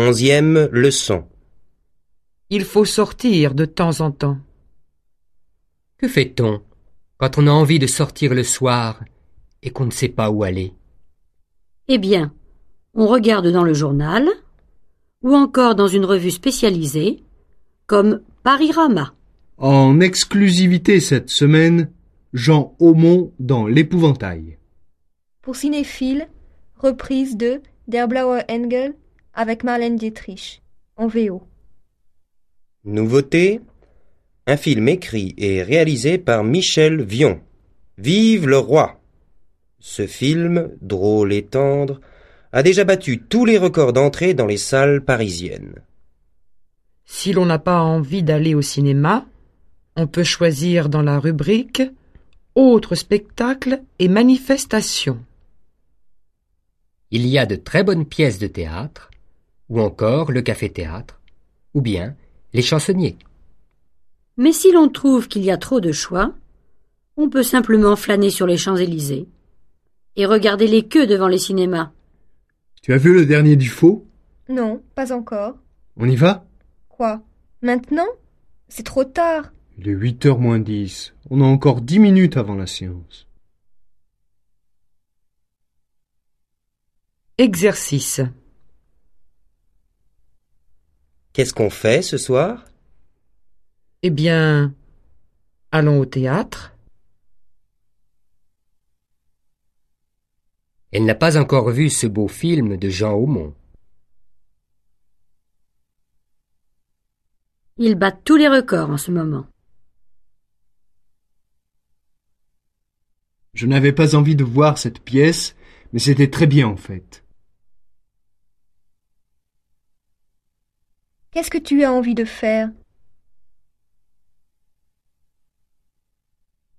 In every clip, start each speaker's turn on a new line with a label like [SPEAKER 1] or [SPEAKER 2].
[SPEAKER 1] Onzième leçon.
[SPEAKER 2] Il faut sortir de temps en temps.
[SPEAKER 3] Que fait-on quand on a envie de sortir le soir et qu'on ne sait pas où aller?
[SPEAKER 4] Eh bien, on regarde dans le journal ou encore dans une revue spécialisée comme Parirama.
[SPEAKER 5] En exclusivité cette semaine, Jean Aumont dans L'épouvantail.
[SPEAKER 6] Pour cinéphiles, reprise de Der Blauer Engel avec Marlène Dietrich, en VO.
[SPEAKER 1] Nouveauté Un film écrit et réalisé par Michel Vion. Vive le roi Ce film, drôle et tendre, a déjà battu tous les records d'entrée dans les salles parisiennes.
[SPEAKER 2] Si l'on n'a pas envie d'aller au cinéma, on peut choisir dans la rubrique Autres spectacles et manifestations.
[SPEAKER 3] Il y a de très bonnes pièces de théâtre, ou encore le café-théâtre, ou bien les chansonniers.
[SPEAKER 4] Mais si l'on trouve qu'il y a trop de choix, on peut simplement flâner sur les Champs-Élysées et regarder les queues devant les cinémas.
[SPEAKER 5] Tu as vu le dernier du faux?
[SPEAKER 6] Non, pas encore.
[SPEAKER 5] On y va?
[SPEAKER 6] Quoi? Maintenant? C'est trop tard.
[SPEAKER 5] Il est huit heures moins dix. On a encore dix minutes avant la séance.
[SPEAKER 2] Exercice.
[SPEAKER 1] Qu'est-ce qu'on fait ce soir?
[SPEAKER 2] Eh bien, allons au théâtre.
[SPEAKER 3] Elle n'a pas encore vu ce beau film de Jean Aumont.
[SPEAKER 4] Ils battent tous les records en ce moment.
[SPEAKER 5] Je n'avais pas envie de voir cette pièce, mais c'était très bien en fait.
[SPEAKER 6] Qu'est-ce que tu as envie de faire?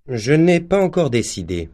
[SPEAKER 1] Je n'ai pas encore décidé.